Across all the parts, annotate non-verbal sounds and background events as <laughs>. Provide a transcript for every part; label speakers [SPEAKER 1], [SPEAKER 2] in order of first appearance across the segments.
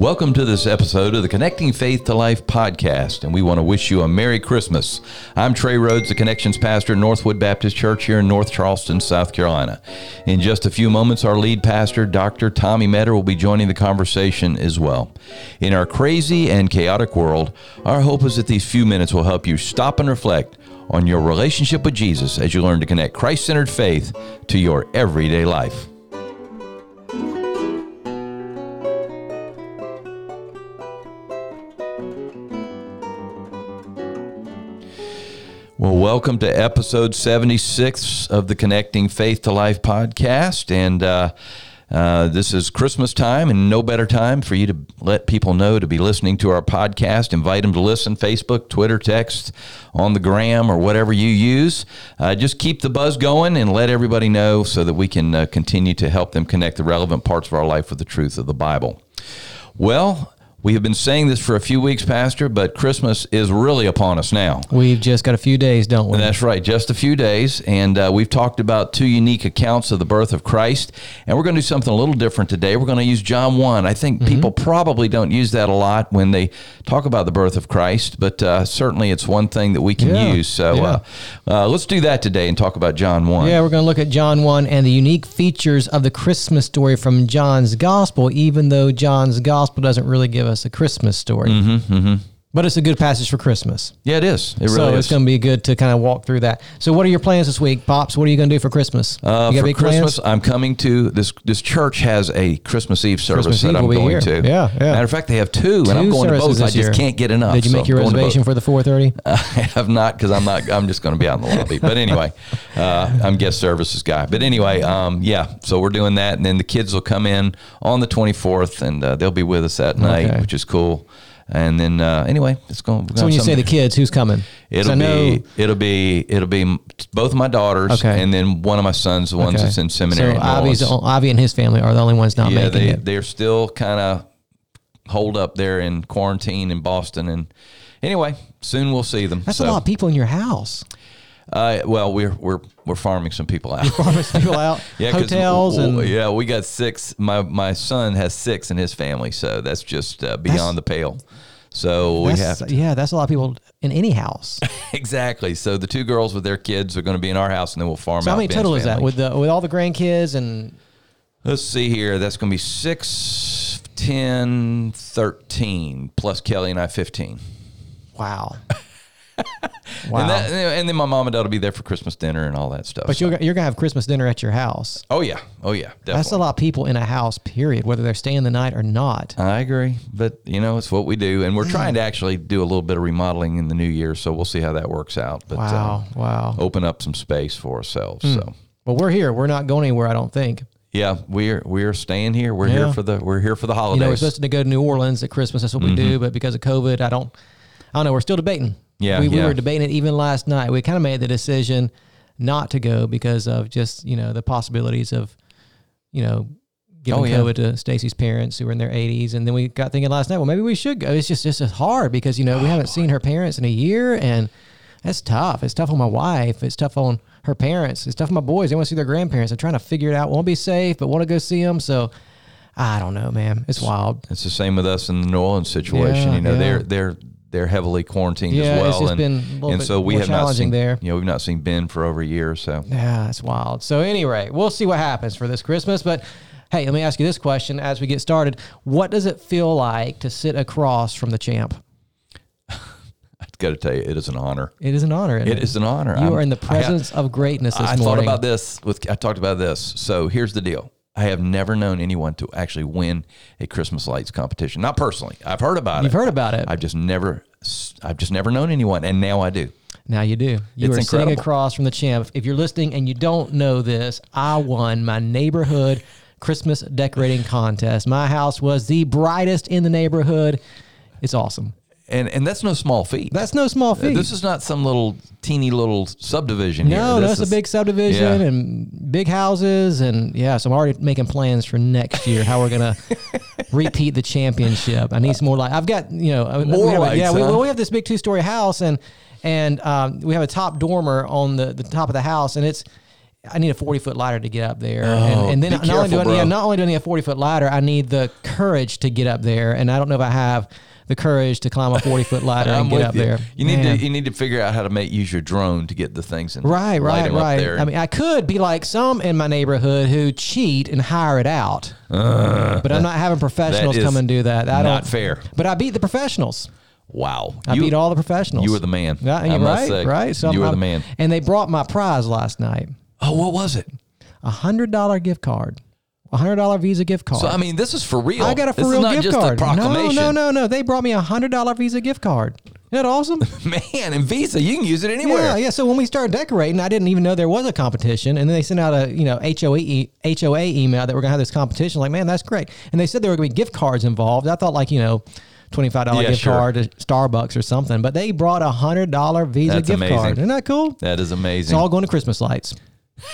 [SPEAKER 1] Welcome to this episode of the Connecting Faith to Life podcast, and we want to wish you a Merry Christmas. I'm Trey Rhodes, the Connections Pastor Northwood Baptist Church here in North Charleston, South Carolina. In just a few moments, our lead pastor, Dr. Tommy Metter, will be joining the conversation as well. In our crazy and chaotic world, our hope is that these few minutes will help you stop and reflect on your relationship with Jesus as you learn to connect Christ centered faith to your everyday life. Well, welcome to episode 76 of the Connecting Faith to Life podcast. And uh, uh, this is Christmas time, and no better time for you to let people know to be listening to our podcast. Invite them to listen Facebook, Twitter, text, on the gram, or whatever you use. Uh, just keep the buzz going and let everybody know so that we can uh, continue to help them connect the relevant parts of our life with the truth of the Bible. Well, we have been saying this for a few weeks, Pastor, but Christmas is really upon us now.
[SPEAKER 2] We've just got a few days, don't we?
[SPEAKER 1] That's right, just a few days. And uh, we've talked about two unique accounts of the birth of Christ. And we're going to do something a little different today. We're going to use John 1. I think mm-hmm. people probably don't use that a lot when they talk about the birth of Christ, but uh, certainly it's one thing that we can yeah. use. So yeah. uh, uh let's do that today and talk about John 1.
[SPEAKER 2] Yeah, we're going to look at John 1 and the unique features of the Christmas story from John's Gospel, even though John's Gospel doesn't really give us a Christmas story. Mm-hmm, mm-hmm. But it's a good passage for Christmas.
[SPEAKER 1] Yeah, it is. It really
[SPEAKER 2] so
[SPEAKER 1] is.
[SPEAKER 2] it's going to be good to kind of walk through that. So, what are your plans this week, Pops? What are you going to do for Christmas?
[SPEAKER 1] Uh, for Christmas, plans? I'm coming to this. This church has a Christmas Eve service Christmas that Eve I'm going here. to.
[SPEAKER 2] Yeah, yeah.
[SPEAKER 1] Matter of fact, they have two, two and I'm going to both. I just year. can't get enough.
[SPEAKER 2] Did you make so your reservation for the 4:30? <laughs>
[SPEAKER 1] I have not because I'm not. I'm just going to be out in the lobby. But anyway, <laughs> uh, I'm guest services guy. But anyway, um, yeah. So we're doing that, and then the kids will come in on the 24th, and uh, they'll be with us that night, okay. which is cool. And then uh, anyway, it's going.
[SPEAKER 2] So when you say the kids, who's coming?
[SPEAKER 1] It'll be it'll be it'll be both of my daughters, okay. and then one of my sons, the ones okay. that's in seminary.
[SPEAKER 2] So Avi's, Avi and his family are the only ones not yeah, making
[SPEAKER 1] they,
[SPEAKER 2] it.
[SPEAKER 1] They're still kind of holed up there in quarantine in Boston, and anyway, soon we'll see them.
[SPEAKER 2] That's so. a lot of people in your house.
[SPEAKER 1] Uh, well, we're we're we're farming some people out.
[SPEAKER 2] Farming some people out. <laughs> yeah, hotels we, and
[SPEAKER 1] yeah, we got six. My my son has six in his family, so that's just uh, beyond the pale. So we have
[SPEAKER 2] to, yeah, that's a lot of people in any house. <laughs>
[SPEAKER 1] exactly. So the two girls with their kids are going to be in our house, and then we'll farm.
[SPEAKER 2] So
[SPEAKER 1] how
[SPEAKER 2] many
[SPEAKER 1] Ben's
[SPEAKER 2] total
[SPEAKER 1] family.
[SPEAKER 2] is that with the with all the grandkids and?
[SPEAKER 1] Let's see here. That's going to be six, 10, 13, plus Kelly and I, 15.
[SPEAKER 2] Wow.
[SPEAKER 1] Wow. <laughs> And, that, and, then my mom and dad will be there for Christmas dinner and all that stuff.
[SPEAKER 2] But so. you're, you're going to have Christmas dinner at your house.
[SPEAKER 1] Oh, yeah. Oh, yeah. Definitely.
[SPEAKER 2] That's a lot of people in a house, period, whether they're staying the night or not.
[SPEAKER 1] I agree. But, you know, it's what we do. And we're trying to actually do a little bit of remodeling in the new year. So we'll see how that works out. But,
[SPEAKER 2] wow. Uh, wow.
[SPEAKER 1] Open up some space for ourselves. Mm. So.
[SPEAKER 2] Well, we're here. We're not going anywhere, I don't think.
[SPEAKER 1] Yeah, we're we're staying here. We're yeah. here for the we're here for the holidays.
[SPEAKER 2] You know, we're supposed to go to New Orleans at Christmas. That's what mm-hmm. we do. But because of COVID, I don't. I don't know. We're still debating.
[SPEAKER 1] Yeah,
[SPEAKER 2] we,
[SPEAKER 1] yeah.
[SPEAKER 2] we were debating it even last night. We kind of made the decision not to go because of just you know the possibilities of you know giving oh, yeah. COVID to Stacy's parents who were in their 80s, and then we got thinking last night, well, maybe we should go. It's just just hard because you know we oh, haven't boy. seen her parents in a year, and that's tough. It's tough on my wife. It's tough on her parents. It's tough on my boys. They want to see their grandparents. I'm trying to figure it out. Won't be safe, but want to go see them. So. I don't know, man. It's wild.
[SPEAKER 1] It's the same with us in the New Orleans situation. Yeah, you know, yeah. they're they're they're heavily quarantined
[SPEAKER 2] yeah,
[SPEAKER 1] as well.
[SPEAKER 2] It's just
[SPEAKER 1] and,
[SPEAKER 2] been
[SPEAKER 1] and so we have
[SPEAKER 2] not
[SPEAKER 1] seen
[SPEAKER 2] there.
[SPEAKER 1] You know, we've not seen Ben for over a year. So
[SPEAKER 2] yeah, it's wild. So anyway, we'll see what happens for this Christmas. But hey, let me ask you this question as we get started: What does it feel like to sit across from the champ?
[SPEAKER 1] I've got to tell you, it is an honor.
[SPEAKER 2] It is an honor.
[SPEAKER 1] It, it is an honor.
[SPEAKER 2] You I'm, are in the presence have, of greatness. I
[SPEAKER 1] morning. thought about this with. I talked about this. So here's the deal. I have never known anyone to actually win a Christmas lights competition. Not personally. I've heard about
[SPEAKER 2] You've
[SPEAKER 1] it.
[SPEAKER 2] You've heard about it.
[SPEAKER 1] I've just never I've just never known anyone and now I do.
[SPEAKER 2] Now you do. You it's are incredible. sitting across from the champ. If you're listening and you don't know this, I won my neighborhood Christmas decorating contest. My house was the brightest in the neighborhood. It's awesome
[SPEAKER 1] and and that's no small feat.
[SPEAKER 2] That's no small feat.
[SPEAKER 1] This is not some little teeny little subdivision.
[SPEAKER 2] No,
[SPEAKER 1] here.
[SPEAKER 2] that's is, a big subdivision yeah. and big houses, and yeah. So I'm already making plans for next year how we're gonna <laughs> repeat the championship. I need some more light. I've got you know
[SPEAKER 1] more
[SPEAKER 2] we
[SPEAKER 1] lights,
[SPEAKER 2] Yeah,
[SPEAKER 1] huh?
[SPEAKER 2] we, we have this big two story house, and and um, we have a top dormer on the the top of the house, and it's I need a 40 foot ladder to get up there. Oh, and, and, then not, careful, only do I, yeah, not only do I need a 40 foot ladder, I need the courage to get up there. And I don't know if I have the courage to climb a 40 foot ladder and get up
[SPEAKER 1] you.
[SPEAKER 2] there.
[SPEAKER 1] You need Man. to you need to figure out how to make use your drone to get the things in.
[SPEAKER 2] Right, right, right. I mean, I could be like some in my neighborhood who cheat and hire it out. Uh, but I'm not having professionals come and do that.
[SPEAKER 1] I not fair.
[SPEAKER 2] But I beat the professionals.
[SPEAKER 1] Wow.
[SPEAKER 2] I you, beat all the professionals.
[SPEAKER 1] You were the man.
[SPEAKER 2] Yeah, you're right, say, right.
[SPEAKER 1] So you I'm, were the man.
[SPEAKER 2] And they brought my prize last night.
[SPEAKER 1] Oh, what was it?
[SPEAKER 2] A hundred dollar gift card. A hundred dollar Visa gift card.
[SPEAKER 1] So I mean, this is for real.
[SPEAKER 2] I got a for
[SPEAKER 1] this
[SPEAKER 2] real
[SPEAKER 1] gift
[SPEAKER 2] card.
[SPEAKER 1] proclamation.
[SPEAKER 2] No, no, no, no. They brought me a hundred dollar Visa gift card. Isn't that awesome? <laughs>
[SPEAKER 1] Man, and Visa, you can use it anywhere.
[SPEAKER 2] Yeah, yeah. So when we started decorating, I didn't even know there was a competition, and then they sent out a you know HOA HOA email that we're gonna have this competition. Like, man, that's great. And they said there were gonna be gift cards involved. I thought like you know. $25 yeah, gift sure. card to Starbucks or something, but they brought a $100 Visa
[SPEAKER 1] That's
[SPEAKER 2] gift
[SPEAKER 1] amazing.
[SPEAKER 2] card. Isn't that cool?
[SPEAKER 1] That is amazing.
[SPEAKER 2] It's all going to Christmas lights.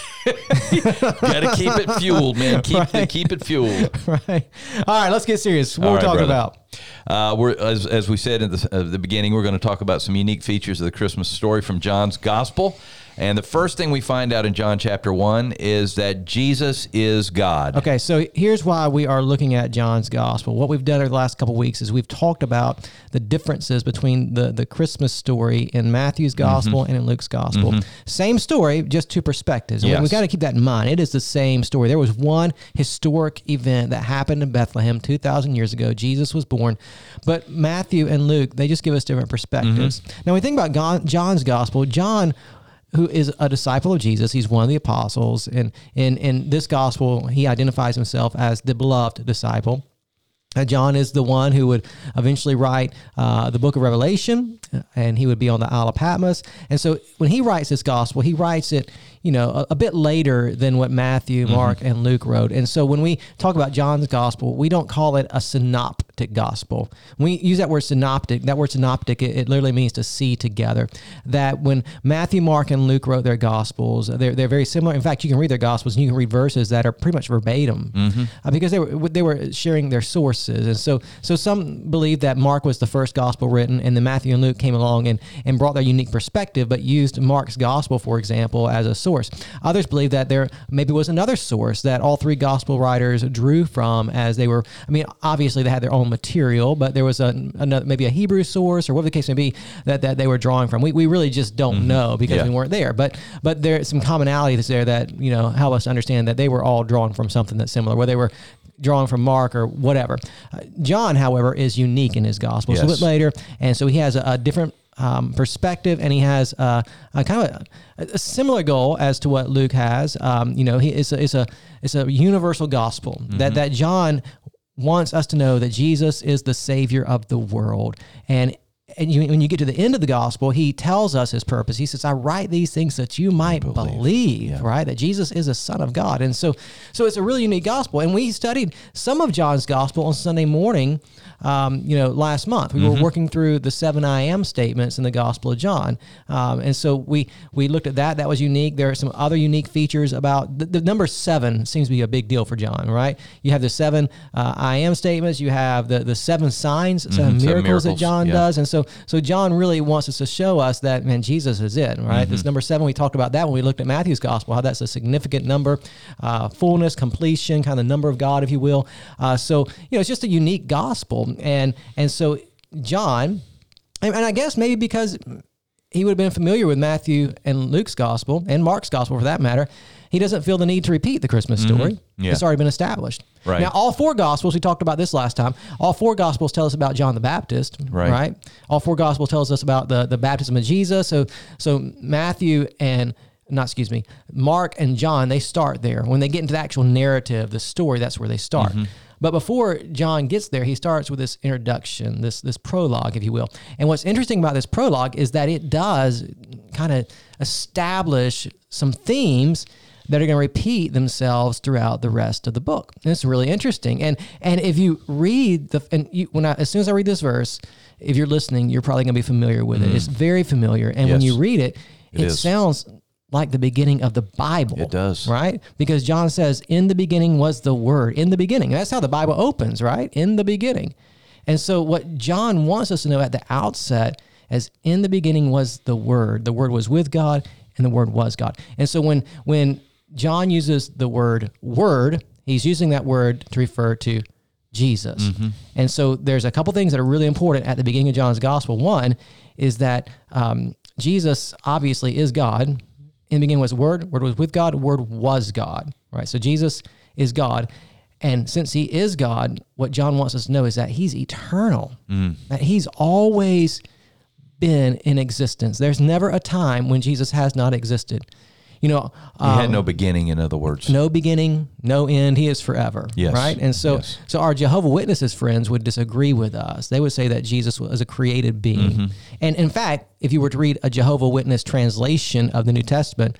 [SPEAKER 2] <laughs>
[SPEAKER 1] Got to keep it fueled, man. <laughs> Keep right. the, keep it fueled. <laughs>
[SPEAKER 2] Right. All right. Let's get serious. What we're talking about.
[SPEAKER 1] Uh, we're as, as we said at the, uh, the beginning, we're going to talk about some unique features of the Christmas story from John's Gospel. And the first thing we find out in John chapter 1 is that Jesus is God.
[SPEAKER 2] Okay, so here's why we are looking at John's gospel. What we've done over the last couple weeks is we've talked about the differences between the, the Christmas story in Matthew's mm-hmm. gospel mm-hmm. and in Luke's gospel. Mm-hmm. Same story, just two perspectives. Yes. We've got to keep that in mind. It is the same story. There was one historic event that happened in Bethlehem 2,000 years ago. Jesus was born. But Matthew and Luke, they just give us different perspectives. Mm-hmm. Now, when we think about John's gospel, John who is a disciple of Jesus. He's one of the apostles. And in, in this gospel, he identifies himself as the beloved disciple. John is the one who would eventually write uh, the book of Revelation, and he would be on the Isle of Patmos. And so when he writes this gospel, he writes it you know, a, a bit later than what Matthew, mm-hmm. Mark, mm-hmm. and Luke wrote. And so when we talk about John's gospel, we don't call it a synoptic gospel. When we use that word synoptic, that word synoptic, it, it literally means to see together. That when Matthew, Mark, and Luke wrote their gospels, they're, they're very similar. In fact, you can read their gospels and you can read verses that are pretty much verbatim mm-hmm. uh, because they were, they were sharing their sources. And so, so some believe that Mark was the first gospel written and then Matthew and Luke came along and, and brought their unique perspective, but used Mark's gospel, for example, as a source. Others believe that there maybe was another source that all three gospel writers drew from as they were. I mean, obviously they had their own material, but there was a another, maybe a Hebrew source or whatever the case may be that, that they were drawing from. We, we really just don't mm-hmm. know because yeah. we weren't there. But but there's some commonalities there that you know help us understand that they were all drawn from something that's similar, where they were drawing from Mark or whatever. Uh, John, however, is unique in his gospel. Yes. a little bit later, and so he has a, a different um, perspective, and he has uh, a kind of a, a, similar goal as to what Luke has. Um, you know, he it's a, it's a it's a universal gospel mm-hmm. that that John wants us to know that Jesus is the Savior of the world, and and you, when you get to the end of the gospel, he tells us his purpose. He says, "I write these things that you might believe, believe yeah. right? That Jesus is a Son of God." And so, so it's a really unique gospel. And we studied some of John's gospel on Sunday morning. Um, you know, last month we mm-hmm. were working through the seven I am statements in the Gospel of John, um, and so we we looked at that. That was unique. There are some other unique features about the, the number seven. Seems to be a big deal for John, right? You have the seven uh, I am statements. You have the the seven signs, 7 mm-hmm. miracles, seven miracles that John yeah. does, and so so John really wants us to show us that man Jesus is it right. Mm-hmm. This number seven we talked about that when we looked at Matthew's gospel how that's a significant number, uh, fullness, completion, kind of the number of God if you will. Uh, so you know it's just a unique gospel and and so John and, and I guess maybe because he would have been familiar with Matthew and Luke's gospel and Mark's gospel for that matter he doesn't feel the need to repeat the Christmas mm-hmm. story. Mm-hmm. Yeah. It's already been established.
[SPEAKER 1] Right.
[SPEAKER 2] Now, all four Gospels, we talked about this last time, all four Gospels tell us about John the Baptist, right? right? All four Gospels tells us about the, the baptism of Jesus. So, so Matthew and not excuse me, Mark and John, they start there. When they get into the actual narrative, the story, that's where they start. Mm-hmm. But before John gets there, he starts with this introduction, this this prologue, if you will. And what's interesting about this prologue is that it does kind of establish some themes that are going to repeat themselves throughout the rest of the book. And it's really interesting. And and if you read the and you, when I, as soon as I read this verse, if you're listening, you're probably going to be familiar with mm. it. It's very familiar. And yes. when you read it, it, it sounds like the beginning of the Bible.
[SPEAKER 1] It does.
[SPEAKER 2] Right? Because John says, In the beginning was the Word. In the beginning. That's how the Bible opens, right? In the beginning. And so, what John wants us to know at the outset is in the beginning was the Word. The Word was with God, and the Word was God. And so, when, when John uses the word word. He's using that word to refer to Jesus. Mm-hmm. And so there's a couple things that are really important at the beginning of John's gospel. One is that um, Jesus obviously is God. In the beginning was Word, Word was with God, Word was God, right? So Jesus is God. And since he is God, what John wants us to know is that he's eternal, mm. that he's always been in existence. There's never a time when Jesus has not existed. You know,
[SPEAKER 1] um, he had no beginning. In other words,
[SPEAKER 2] no beginning, no end. He is forever.
[SPEAKER 1] Yes.
[SPEAKER 2] Right. And so,
[SPEAKER 1] yes.
[SPEAKER 2] so our Jehovah Witnesses friends would disagree with us. They would say that Jesus was a created being. Mm-hmm. And in fact, if you were to read a Jehovah Witness translation of the New Testament,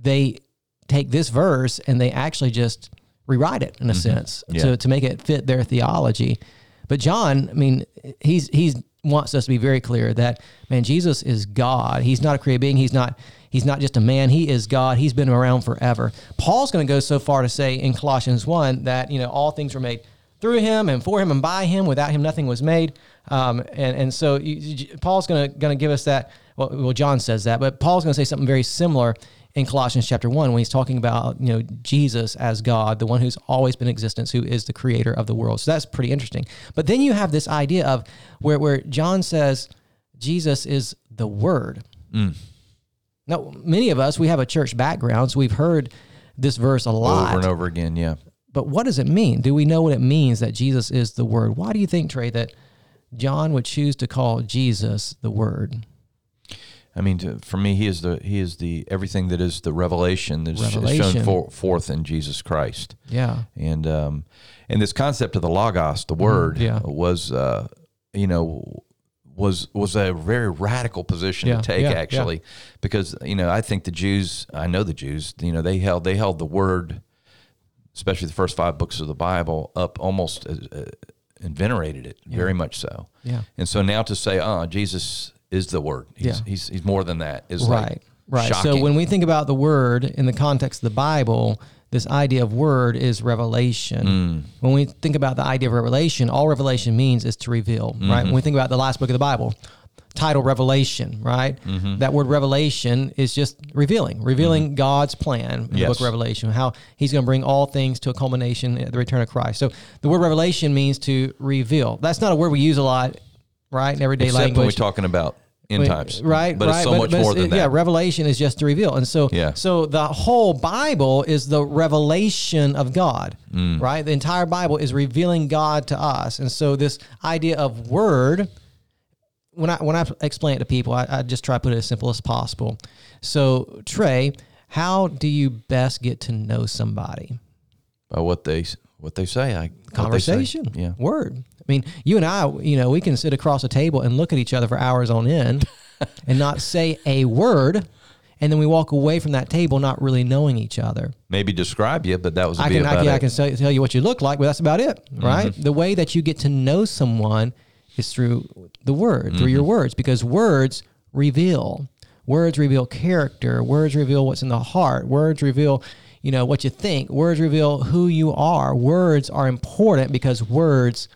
[SPEAKER 2] they take this verse and they actually just rewrite it in a mm-hmm. sense yeah. to to make it fit their theology. But John, I mean, he's he's wants us to be very clear that man, Jesus is God. He's not a created being. He's not he's not just a man. He is God. He's been around forever. Paul's going to go so far to say in Colossians one that you know all things were made through him and for him and by him. Without him, nothing was made. Um, and and so you, Paul's going to give us that. Well, well, John says that, but Paul's going to say something very similar in Colossians chapter 1 when he's talking about, you know, Jesus as God, the one who's always been existence, who is the creator of the world. So that's pretty interesting. But then you have this idea of where, where John says Jesus is the Word. Mm. Now, many of us, we have a church background, so we've heard this verse a lot.
[SPEAKER 1] Over and over again, yeah.
[SPEAKER 2] But what does it mean? Do we know what it means that Jesus is the Word? Why do you think, Trey, that John would choose to call Jesus the Word?
[SPEAKER 1] I mean, to, for me, he is the he is the everything that is the revelation that is shown for, forth in Jesus Christ.
[SPEAKER 2] Yeah,
[SPEAKER 1] and um, and this concept of the logos, the mm-hmm. word,
[SPEAKER 2] yeah.
[SPEAKER 1] was uh, you know was was a very radical position
[SPEAKER 2] yeah,
[SPEAKER 1] to take
[SPEAKER 2] yeah,
[SPEAKER 1] actually,
[SPEAKER 2] yeah.
[SPEAKER 1] because you know I think the Jews, I know the Jews, you know they held they held the word, especially the first five books of the Bible, up almost. Uh, and venerated it very much so.
[SPEAKER 2] Yeah.
[SPEAKER 1] And so now to say, oh, Jesus is the word. He's,
[SPEAKER 2] yeah.
[SPEAKER 1] he's, he's more than that. Is
[SPEAKER 2] right.
[SPEAKER 1] Like
[SPEAKER 2] right.
[SPEAKER 1] Shocking.
[SPEAKER 2] So when we think about the word in the context of the Bible, this idea of word is revelation. Mm. When we think about the idea of revelation, all revelation means is to reveal, mm-hmm. right? When we think about the last book of the Bible, title Revelation, right? Mm-hmm. That word revelation is just revealing, revealing mm-hmm. God's plan in yes. the book of Revelation, how he's going to bring all things to a culmination at the return of Christ. So the word revelation means to reveal. That's not a word we use a lot right? In everyday
[SPEAKER 1] Except
[SPEAKER 2] language.
[SPEAKER 1] when we're talking about end times,
[SPEAKER 2] right?
[SPEAKER 1] But
[SPEAKER 2] right,
[SPEAKER 1] it's so
[SPEAKER 2] but,
[SPEAKER 1] much
[SPEAKER 2] but
[SPEAKER 1] more than that.
[SPEAKER 2] Yeah, Revelation is just to reveal, and so
[SPEAKER 1] yeah.
[SPEAKER 2] so the whole Bible is the revelation of God, mm. right? The entire Bible is revealing God to us, and so this idea of word. When I when I explain it to people, I, I just try to put it as simple as possible. So Trey, how do you best get to know somebody?
[SPEAKER 1] By what they what they say. I
[SPEAKER 2] conversation.
[SPEAKER 1] Say. Yeah,
[SPEAKER 2] word. I mean, you and I, you know, we can sit across a table and look at each other for hours on end <laughs> and not say a word. And then we walk away from that table not really knowing each other.
[SPEAKER 1] Maybe describe you, but that was
[SPEAKER 2] I can,
[SPEAKER 1] I
[SPEAKER 2] can, I can tell you what you look like, but that's about it, right? Mm-hmm. The way that you get to know someone is through the word, mm-hmm. through your mm-hmm. words, because words reveal. Words reveal character. Words reveal what's in the heart. Words reveal, you know, what you think. Words reveal who you are. Words are important because words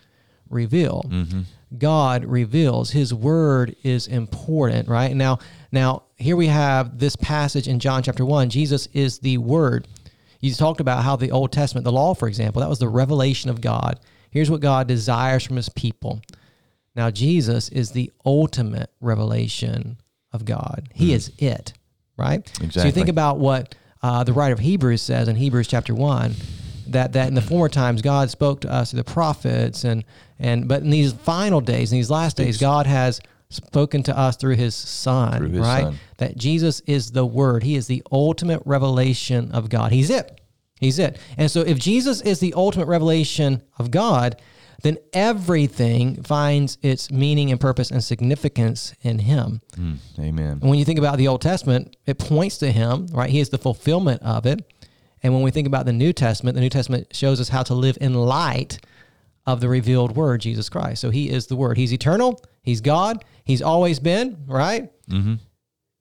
[SPEAKER 2] reveal. Mm-hmm. God reveals. His word is important, right? Now, now here we have this passage in John chapter 1. Jesus is the word. You talked about how the Old Testament, the law, for example, that was the revelation of God. Here's what God desires from his people. Now, Jesus is the ultimate revelation of God. He mm. is it, right?
[SPEAKER 1] Exactly.
[SPEAKER 2] So you think about what uh, the writer of Hebrews says in Hebrews chapter 1 that that in the former times God spoke to us through the prophets and and but in these final days, in these last days, God has spoken to us through his son,
[SPEAKER 1] through his
[SPEAKER 2] right?
[SPEAKER 1] Son.
[SPEAKER 2] That Jesus is the word. He is the ultimate revelation of God. He's it. He's it. And so if Jesus is the ultimate revelation of God, then everything finds its meaning and purpose and significance in him.
[SPEAKER 1] Mm, amen.
[SPEAKER 2] And when you think about the Old Testament, it points to him, right? He is the fulfillment of it. And when we think about the New Testament, the New Testament shows us how to live in light of the revealed word, Jesus Christ. So he is the word. He's eternal. He's God. He's always been, right? Mm-hmm.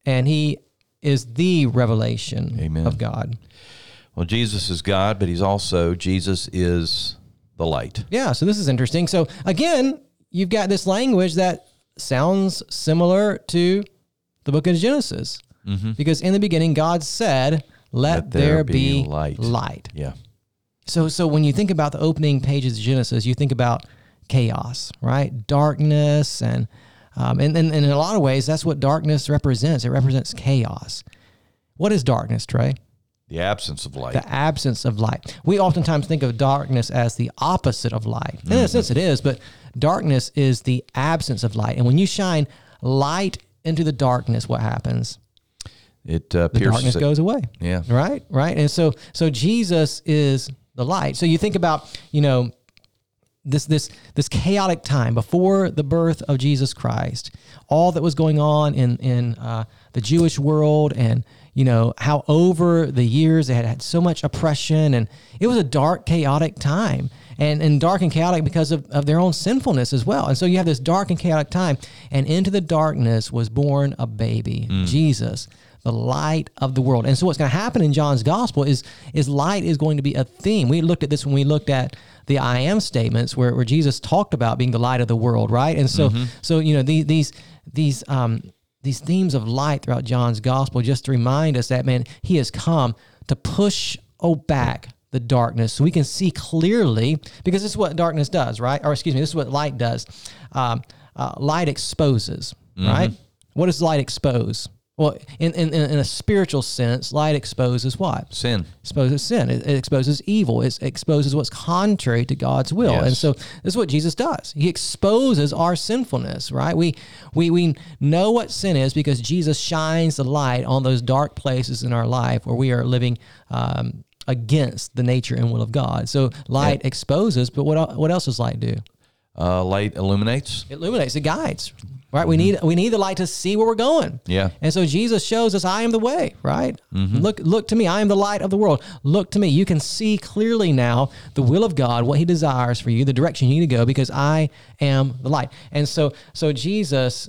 [SPEAKER 2] And he is the revelation
[SPEAKER 1] Amen.
[SPEAKER 2] of God.
[SPEAKER 1] Well, Jesus is God, but he's also, Jesus is the light.
[SPEAKER 2] Yeah. So this is interesting. So again, you've got this language that sounds similar to the book of Genesis. Mm-hmm. Because in the beginning, God said, let, let there, there, be, light. light.
[SPEAKER 1] Yeah.
[SPEAKER 2] So so when you think about the opening pages of Genesis, you think about chaos, right? Darkness and um, and, and, and in a lot of ways, that's what darkness represents. It represents chaos. What is darkness, Trey?
[SPEAKER 1] The absence of light.
[SPEAKER 2] The absence of light. We oftentimes think of darkness as the opposite of light. Mm-hmm. In a sense, it is, but darkness is the absence of light. And when you shine light into the darkness, what happens?
[SPEAKER 1] It uh,
[SPEAKER 2] the darkness it. goes away.
[SPEAKER 1] Yeah.
[SPEAKER 2] Right. Right. And so, so Jesus is the light. So you think about, you know, this this this chaotic time before the birth of Jesus Christ, all that was going on in in uh, the Jewish world, and you know how over the years they had had so much oppression, and it was a dark, chaotic time, and and dark and chaotic because of, of their own sinfulness as well. And so you have this dark and chaotic time, and into the darkness was born a baby, mm. Jesus the light of the world. And so what's going to happen in John's gospel is is light is going to be a theme. We looked at this when we looked at the I am statements where, where Jesus talked about being the light of the world, right? And so mm-hmm. so you know these these these um these themes of light throughout John's gospel just to remind us that man he has come to push oh back the darkness so we can see clearly because this is what darkness does, right? Or excuse me, this is what light does. Um, uh, light exposes, mm-hmm. right? What does light expose? Well, in, in, in a spiritual sense, light exposes what?
[SPEAKER 1] Sin.
[SPEAKER 2] Exposes sin. It, it exposes evil. It exposes what's contrary to God's will. Yes. And so this is what Jesus does. He exposes our sinfulness, right? We, we, we know what sin is because Jesus shines the light on those dark places in our life where we are living um, against the nature and will of God. So light yeah. exposes, but what, what else does light do?
[SPEAKER 1] Uh, light illuminates.
[SPEAKER 2] It illuminates. It guides. Right. Mm-hmm. We need we need the light to see where we're going.
[SPEAKER 1] Yeah.
[SPEAKER 2] And so Jesus shows us, I am the way. Right. Mm-hmm. Look look to me. I am the light of the world. Look to me. You can see clearly now the will of God, what He desires for you, the direction you need to go, because I am the light. And so so Jesus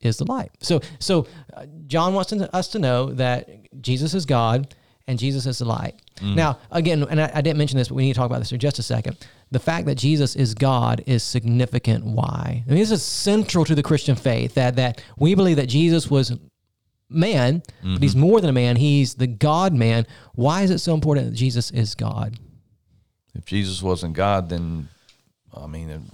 [SPEAKER 2] is the light. So so uh, John wants us to know that Jesus is God and Jesus is the light. Mm. Now, again, and I, I, didn't mention this, but we need to talk about this for just a second. The fact that Jesus is God is significant. Why? I mean, this is central to the Christian faith that that we believe that Jesus was man, mm-hmm. but he's more than a man. He's the God man. Why is it so important that Jesus is God?
[SPEAKER 1] If Jesus wasn't God, then I mean.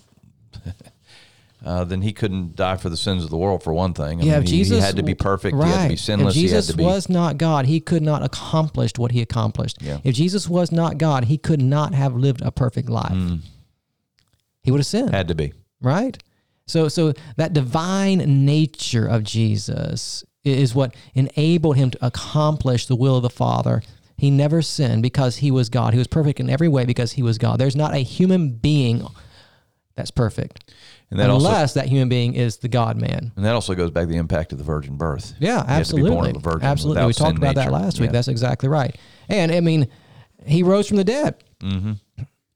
[SPEAKER 1] Uh, then he couldn't die for the sins of the world for one thing. I yeah, mean, he, Jesus he had to be perfect. Right. He had to be sinless.
[SPEAKER 2] If Jesus
[SPEAKER 1] be,
[SPEAKER 2] was not God, he could not accomplish what he accomplished. Yeah. If Jesus was not God, he could not have lived a perfect life. Mm. He would have sinned.
[SPEAKER 1] Had to be
[SPEAKER 2] right. So, so that divine nature of Jesus is what enabled him to accomplish the will of the Father. He never sinned because he was God. He was perfect in every way because he was God. There's not a human being that's perfect. And that unless also, that human being is the God man.
[SPEAKER 1] And that also goes back to the impact of the virgin birth.
[SPEAKER 2] Yeah, absolutely. absolutely. We talked about nature. that last week. Yeah. That's exactly right. And I mean, he rose from the dead. Mm-hmm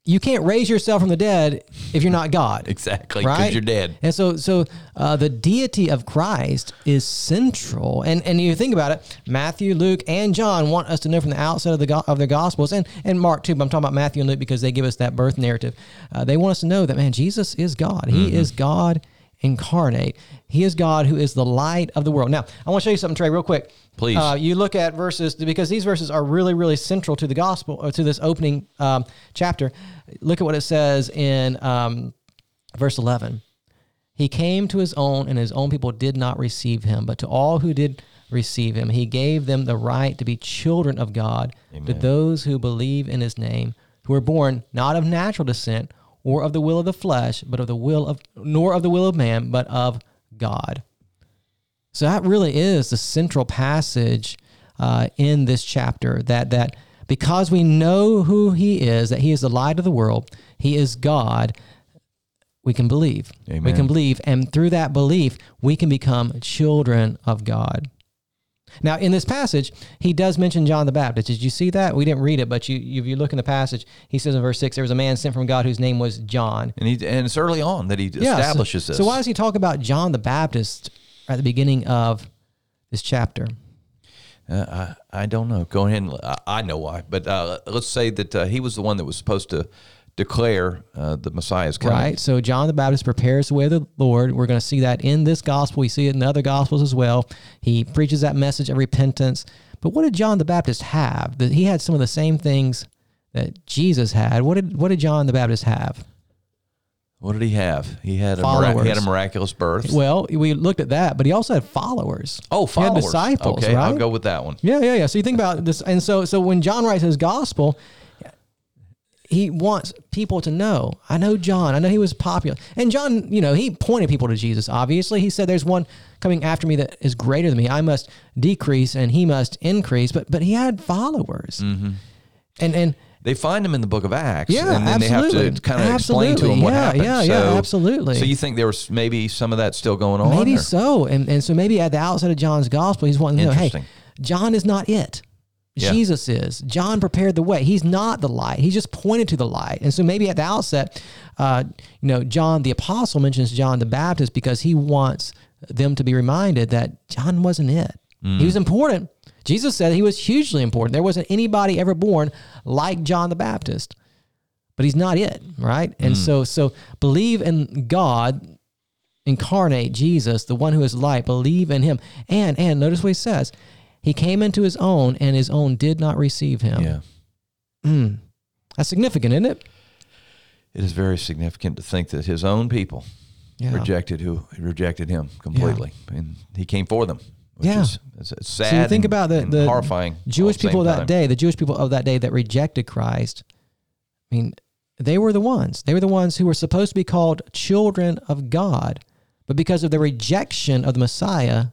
[SPEAKER 2] you can't raise yourself from the dead if you're not God.
[SPEAKER 1] exactly, because right? you're dead.
[SPEAKER 2] And so, so uh, the deity of Christ is central. And and you think about it, Matthew, Luke, and John want us to know from the outset of the of their Gospels, and and Mark too. But I'm talking about Matthew and Luke because they give us that birth narrative. Uh, they want us to know that man, Jesus is God. He mm-hmm. is God incarnate. He is God who is the light of the world. Now, I want to show you something, Trey, real quick.
[SPEAKER 1] Please. Uh,
[SPEAKER 2] you look at verses because these verses are really, really central to the gospel or uh, to this opening um, chapter. Look at what it says in um, verse 11. He came to his own, and his own people did not receive him. But to all who did receive him, he gave them the right to be children of God, Amen. to those who believe in his name, who were born not of natural descent or of the will of the flesh, but of the will of, nor of the will of man, but of God. So that really is the central passage uh, in this chapter. That that because we know who He is, that He is the light of the world, He is God. We can believe. Amen. We can believe, and through that belief, we can become children of God. Now, in this passage, he does mention John the Baptist. Did you see that? We didn't read it, but you, if you look in the passage, he says in verse 6, there was a man sent from God whose name was John.
[SPEAKER 1] And, he, and it's early on that he yeah, establishes
[SPEAKER 2] so,
[SPEAKER 1] this.
[SPEAKER 2] So, why does he talk about John the Baptist at the beginning of this chapter?
[SPEAKER 1] Uh, I, I don't know. Go ahead and I, I know why, but uh, let's say that uh, he was the one that was supposed to declare uh, the Messiah is coming.
[SPEAKER 2] Right. So John the Baptist prepares the way of the Lord. We're going to see that in this gospel. We see it in other gospels as well. He preaches that message of repentance. But what did John the Baptist have? That he had some of the same things that Jesus had. What did what did John the Baptist have?
[SPEAKER 1] What did he have? He had a mirac- he had a miraculous birth.
[SPEAKER 2] Well, we looked at that, but he also had followers.
[SPEAKER 1] Oh, followers.
[SPEAKER 2] He had disciples.
[SPEAKER 1] Okay,
[SPEAKER 2] right?
[SPEAKER 1] I'll go with that one.
[SPEAKER 2] Yeah, yeah, yeah. So you think about this, and so so when John writes his gospel, he wants people to know. I know John. I know he was popular, and John, you know, he pointed people to Jesus. Obviously, he said, "There's one coming after me that is greater than me. I must decrease, and he must increase." But but he had followers,
[SPEAKER 1] mm-hmm.
[SPEAKER 2] and and
[SPEAKER 1] they find him in the book of Acts.
[SPEAKER 2] Yeah,
[SPEAKER 1] and then
[SPEAKER 2] absolutely.
[SPEAKER 1] they have to kind of explain to him what
[SPEAKER 2] yeah,
[SPEAKER 1] happened.
[SPEAKER 2] Yeah,
[SPEAKER 1] so,
[SPEAKER 2] yeah, absolutely.
[SPEAKER 1] So you think there was maybe some of that still going on?
[SPEAKER 2] Maybe
[SPEAKER 1] or?
[SPEAKER 2] so. And and so maybe at the outset of John's gospel, he's wanting to know, hey, John is not it. Yeah. Jesus is. John prepared the way. He's not the light. He just pointed to the light. And so maybe at the outset, uh, you know, John the apostle mentions John the Baptist because he wants them to be reminded that John wasn't it. Mm. He was important, Jesus said he was hugely important. There wasn't anybody ever born like John the Baptist, but he's not it, right? And mm. so, so believe in God, incarnate Jesus, the one who is light. Believe in Him, and and notice what he says: He came into His own, and His own did not receive Him.
[SPEAKER 1] Yeah,
[SPEAKER 2] mm. that's significant, isn't it?
[SPEAKER 1] It is very significant to think that His own people yeah. rejected who rejected Him completely, yeah. and He came for them yeah. Is, it's, sad. So you
[SPEAKER 2] think
[SPEAKER 1] and,
[SPEAKER 2] about the, the
[SPEAKER 1] horrifying
[SPEAKER 2] Jewish people of that
[SPEAKER 1] time.
[SPEAKER 2] day, the Jewish people of that day that rejected Christ. I mean, they were the ones. They were the ones who were supposed to be called children of God, but because of the rejection of the Messiah,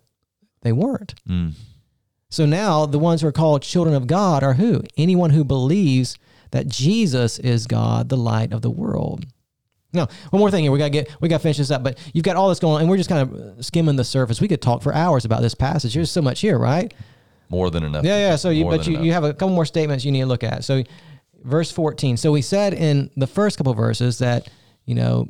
[SPEAKER 2] they weren't.
[SPEAKER 1] Mm.
[SPEAKER 2] So now the ones who are called children of God are who? Anyone who believes that Jesus is God, the light of the world. Now, one more thing here. We gotta get we gotta finish this up. But you've got all this going on, and we're just kind of skimming the surface. We could talk for hours about this passage. There's so much here, right?
[SPEAKER 1] More than enough.
[SPEAKER 2] Yeah, yeah. So you, but you, you have a couple more statements you need to look at. So, verse 14. So we said in the first couple verses that you know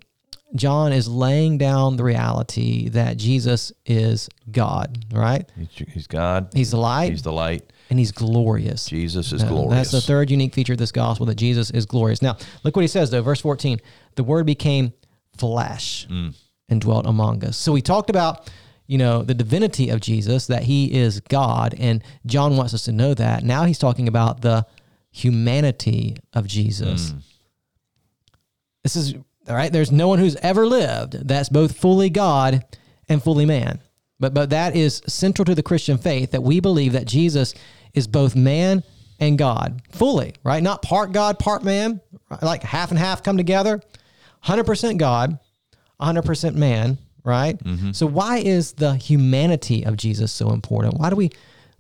[SPEAKER 2] John is laying down the reality that Jesus is God, right?
[SPEAKER 1] He's God.
[SPEAKER 2] He's the light.
[SPEAKER 1] He's the light
[SPEAKER 2] and he's glorious.
[SPEAKER 1] Jesus is uh, glorious.
[SPEAKER 2] That's the third unique feature of this gospel that Jesus is glorious. Now, look what he says though, verse 14. The word became flesh mm. and dwelt among us. So we talked about you know the divinity of Jesus that he is God and John wants us to know that. Now he's talking about the humanity of Jesus. Mm. This is all right, there's no one who's ever lived that's both fully God and fully man. But but that is central to the Christian faith that we believe that Jesus is both man and God fully, right? Not part God, part man, like half and half come together. 100% God, 100% man, right? Mm-hmm. So why is the humanity of Jesus so important? Why do we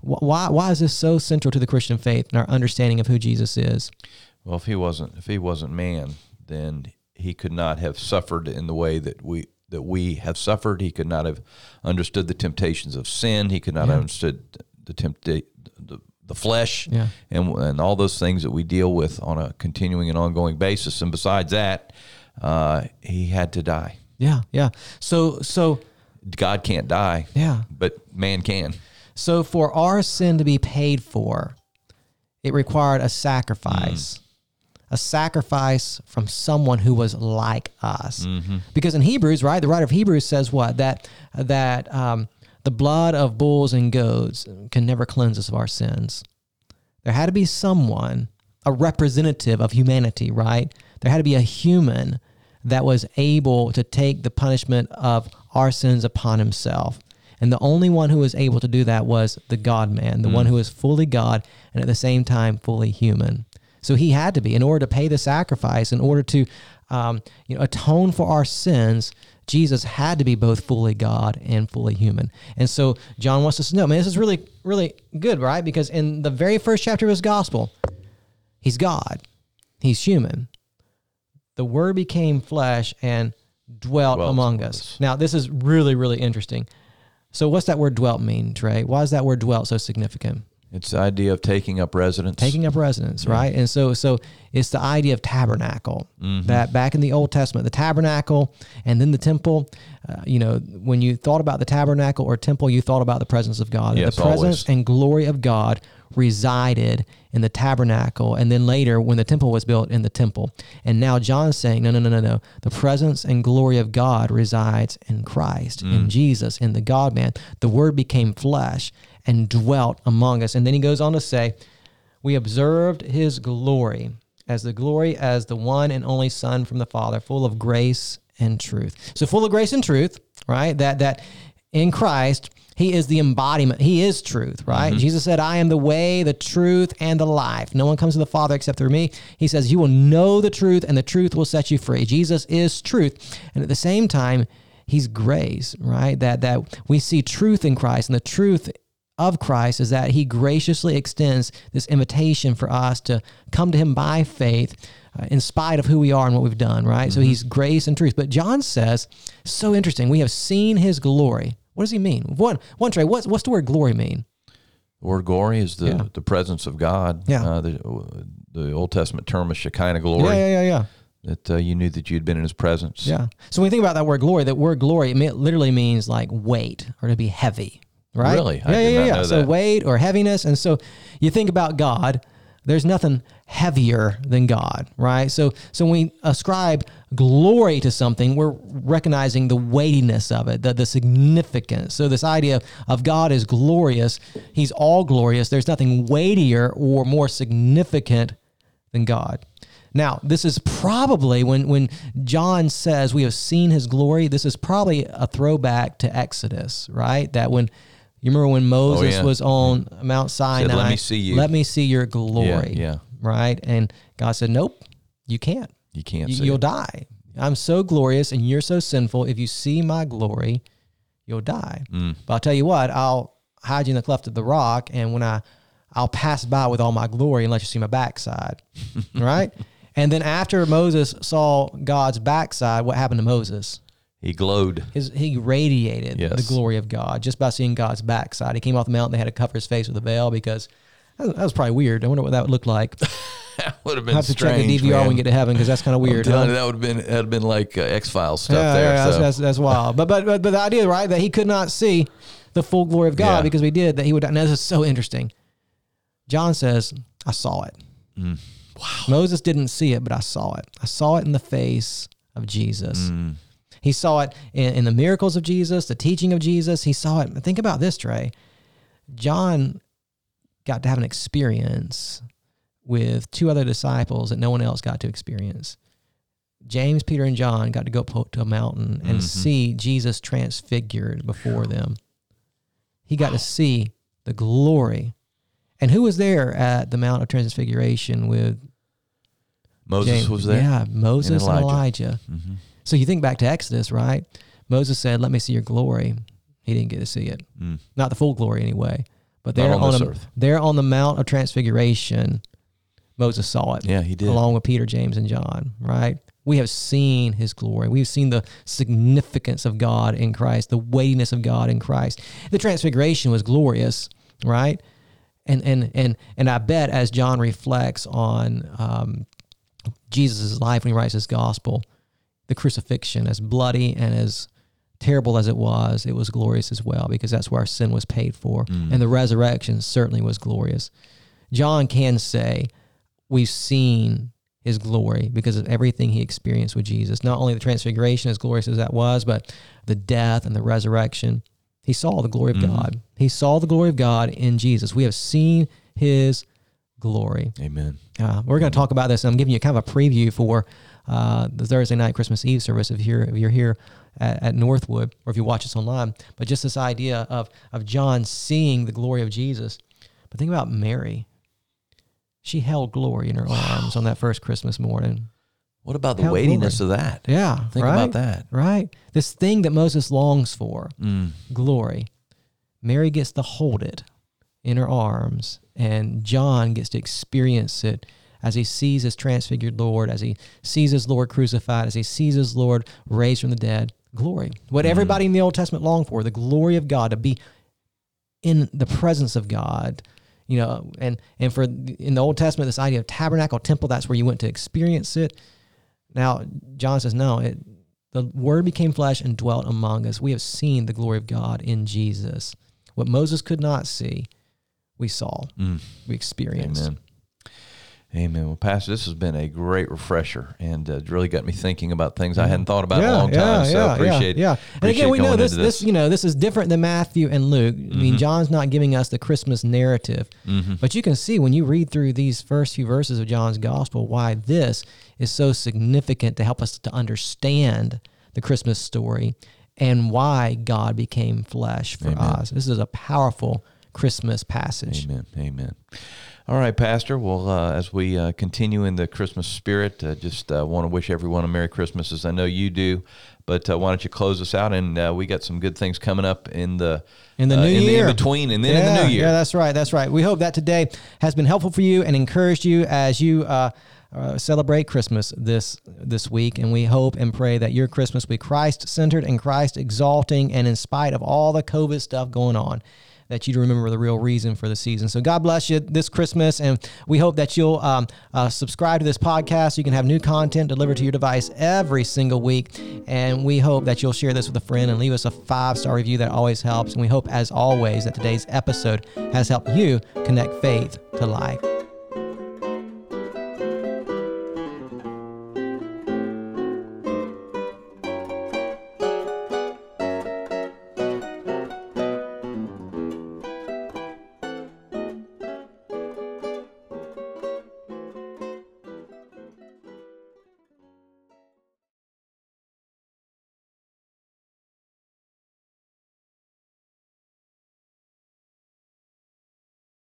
[SPEAKER 2] why why is this so central to the Christian faith and our understanding of who Jesus is?
[SPEAKER 1] Well, if he wasn't if he wasn't man, then he could not have suffered in the way that we that we have suffered. He could not have understood the temptations of sin. He could not yeah. have understood the tempt the, the flesh
[SPEAKER 2] yeah.
[SPEAKER 1] and and all those things that we deal with on a continuing and ongoing basis. And besides that, uh, he had to die.
[SPEAKER 2] Yeah, yeah. So so
[SPEAKER 1] God can't die.
[SPEAKER 2] Yeah,
[SPEAKER 1] but man can.
[SPEAKER 2] So for our sin to be paid for, it required a sacrifice. Mm a sacrifice from someone who was like us. Mm-hmm. Because in Hebrews, right, the writer of Hebrews says what that that um, the blood of bulls and goats can never cleanse us of our sins. There had to be someone, a representative of humanity, right? There had to be a human that was able to take the punishment of our sins upon himself. And the only one who was able to do that was the God man, the mm. one who was fully God and at the same time fully human. So he had to be in order to pay the sacrifice, in order to um, you know atone for our sins. Jesus had to be both fully God and fully human. And so John wants us to know, man, this is really, really good, right? Because in the very first chapter of his gospel, he's God, he's human. The word became flesh and dwelt, dwelt among us. us. Now, this is really, really interesting. So, what's that word dwelt mean, Trey? Why is that word dwelt so significant?
[SPEAKER 1] It's the idea of taking up residence.
[SPEAKER 2] Taking up residence, yeah. right? And so so it's the idea of tabernacle. Mm-hmm. That back in the Old Testament, the tabernacle and then the temple, uh, you know, when you thought about the tabernacle or temple, you thought about the presence of God.
[SPEAKER 1] Yes,
[SPEAKER 2] the presence
[SPEAKER 1] always.
[SPEAKER 2] and glory of God resided in the tabernacle, and then later when the temple was built in the temple. And now John's saying, no, no, no, no, no. The presence and glory of God resides in Christ, mm. in Jesus, in the God man. The Word became flesh and dwelt among us. And then he goes on to say, we observed his glory as the glory as the one and only Son from the Father, full of grace and truth. So full of grace and truth, right? That that in Christ, he is the embodiment. He is truth, right? Mm-hmm. Jesus said, I am the way, the truth, and the life. No one comes to the Father except through me. He says, You will know the truth, and the truth will set you free. Jesus is truth. And at the same time, he's grace, right? That that we see truth in Christ, and the truth of Christ is that he graciously extends this invitation for us to come to him by faith uh, in spite of who we are and what we've done, right? Mm-hmm. So he's grace and truth. But John says, so interesting, we have seen his glory. What does he mean? One, one Trey, what's, what's the word glory mean?
[SPEAKER 1] The word glory is the, yeah. the presence of God.
[SPEAKER 2] Yeah.
[SPEAKER 1] Uh, the, the Old Testament term is Shekinah glory.
[SPEAKER 2] Yeah, yeah, yeah, yeah.
[SPEAKER 1] That uh, you knew that you'd been in his presence.
[SPEAKER 2] Yeah. So when you think about that word glory, that word glory, it literally means like weight or to be heavy, right?
[SPEAKER 1] Really?
[SPEAKER 2] Yeah, I yeah, yeah. yeah. So weight or heaviness. And so you think about God, there's nothing heavier than God, right? So so when we ascribe glory to something, we're recognizing the weightiness of it, the, the significance. So this idea of God is glorious, he's all glorious. There's nothing weightier or more significant than God. Now, this is probably when, when John says we have seen his glory, this is probably a throwback to Exodus, right? That when you remember when Moses oh, yeah. was on Mount Sinai,
[SPEAKER 1] said, let me see you.
[SPEAKER 2] Let me see your glory.
[SPEAKER 1] Yeah, yeah.
[SPEAKER 2] Right? And God said, Nope, you can't.
[SPEAKER 1] You can't.
[SPEAKER 2] You, will die. I'm so glorious and you're so sinful. If you see my glory, you'll die. Mm. But I'll tell you what, I'll hide you in the cleft of the rock, and when I I'll pass by with all my glory and let you see my backside. <laughs> right? And then after Moses saw God's backside, what happened to Moses?
[SPEAKER 1] He glowed.
[SPEAKER 2] His, he radiated yes. the glory of God just by seeing God's backside. He came off the mountain. They had to cover his face with a veil because that was probably weird. I wonder what that would look like. <laughs>
[SPEAKER 1] that would have been. I have
[SPEAKER 2] to
[SPEAKER 1] strange,
[SPEAKER 2] check the DVR
[SPEAKER 1] man.
[SPEAKER 2] when we get to heaven because that's kind of weird.
[SPEAKER 1] Huh? that would have been that have been like uh, X Files stuff
[SPEAKER 2] yeah,
[SPEAKER 1] there.
[SPEAKER 2] Yeah,
[SPEAKER 1] so.
[SPEAKER 2] that's, that's, that's, wild. But, but but but the idea, right, that he could not see the full glory of God yeah. because we did that he would. And this is so interesting. John says, "I saw it." Mm. Wow. Moses didn't see it, but I saw it. I saw it in the face of Jesus. Mm. He saw it in, in the miracles of Jesus, the teaching of Jesus. He saw it. Think about this, Trey. John got to have an experience with two other disciples that no one else got to experience. James, Peter, and John got to go to a mountain and mm-hmm. see Jesus transfigured before them. He got wow. to see the glory. And who was there at the Mount of Transfiguration with
[SPEAKER 1] Moses James? was there?
[SPEAKER 2] Yeah, Moses and Elijah. And Elijah. Mm-hmm. So you think back to Exodus, right? Moses said, "Let me see your glory." He didn't get to see it, mm. not the full glory anyway. But there on, on, a, on the Mount of Transfiguration, Moses saw it.
[SPEAKER 1] Yeah, he did,
[SPEAKER 2] along with Peter, James, and John. Right? We have seen His glory. We've seen the significance of God in Christ, the weightiness of God in Christ. The Transfiguration was glorious, right? And and and and I bet as John reflects on um, Jesus' life when he writes his gospel, the crucifixion, as bloody and as terrible as it was, it was glorious as well because that's where our sin was paid for. Mm. And the resurrection certainly was glorious. John can say, We've seen his glory because of everything he experienced with Jesus. Not only the transfiguration, as glorious as that was, but the death and the resurrection. He saw the glory of mm. God. He saw the glory of God in Jesus. We have seen his glory.
[SPEAKER 1] Amen.
[SPEAKER 2] Uh, we're going to talk about this. I'm giving you kind of a preview for uh, the Thursday night Christmas Eve service if you're if you're here at, at, Northwood or if you watch us online. But just this idea of of John seeing the glory of Jesus. But think about Mary. She held glory in her wow. arms on that first Christmas morning.
[SPEAKER 1] What about the weightiness glory. of that?
[SPEAKER 2] Yeah,
[SPEAKER 1] think
[SPEAKER 2] right?
[SPEAKER 1] about that.
[SPEAKER 2] Right, this thing that Moses longs for, mm. glory. Mary gets to hold it in her arms, and John gets to experience it as he sees his transfigured Lord, as he sees his Lord crucified, as he sees his Lord raised from the dead. Glory. What mm everybody in the Old Testament longed for, the glory of God, to be in the presence of God. You know, and and for in the Old Testament, this idea of tabernacle, temple, that's where you went to experience it. Now, John says, no, it, the Word became flesh and dwelt among us. We have seen the glory of God in Jesus. What Moses could not see, we saw, mm. we experienced.
[SPEAKER 1] Amen. Amen. Well, Pastor, this has been a great refresher, and uh, it really got me thinking about things I hadn't thought about yeah, in a long time. Yeah, so yeah, appreciate
[SPEAKER 2] yeah, yeah. And again, we know this, this, this. You know, this is different than Matthew and Luke. Mm-hmm. I mean, mm-hmm. John's not giving us the Christmas narrative, mm-hmm. but you can see when you read through these first few verses of John's Gospel why this is so significant to help us to understand the Christmas story and why God became flesh for Amen. us. This is a powerful Christmas passage.
[SPEAKER 1] Amen. Amen. All right, Pastor. Well, uh, as we uh, continue in the Christmas spirit, uh, just uh, want to wish everyone a Merry Christmas, as I know you do. But uh, why don't you close us out? And uh, we got some good things coming up in the
[SPEAKER 2] in the new
[SPEAKER 1] in
[SPEAKER 2] year,
[SPEAKER 1] the in between, and then yeah, in the new year.
[SPEAKER 2] Yeah, that's right. That's right. We hope that today has been helpful for you and encouraged you as you. Uh, celebrate Christmas this this week, and we hope and pray that your Christmas will be Christ centered and Christ exalting, and in spite of all the COVID stuff going on, that you remember the real reason for the season. So God bless you this Christmas, and we hope that you'll um, uh, subscribe to this podcast. So you can have new content delivered to your device every single week, and we hope that you'll share this with a friend and leave us a five star review. That always helps. And we hope, as always, that today's episode has helped you connect faith to life.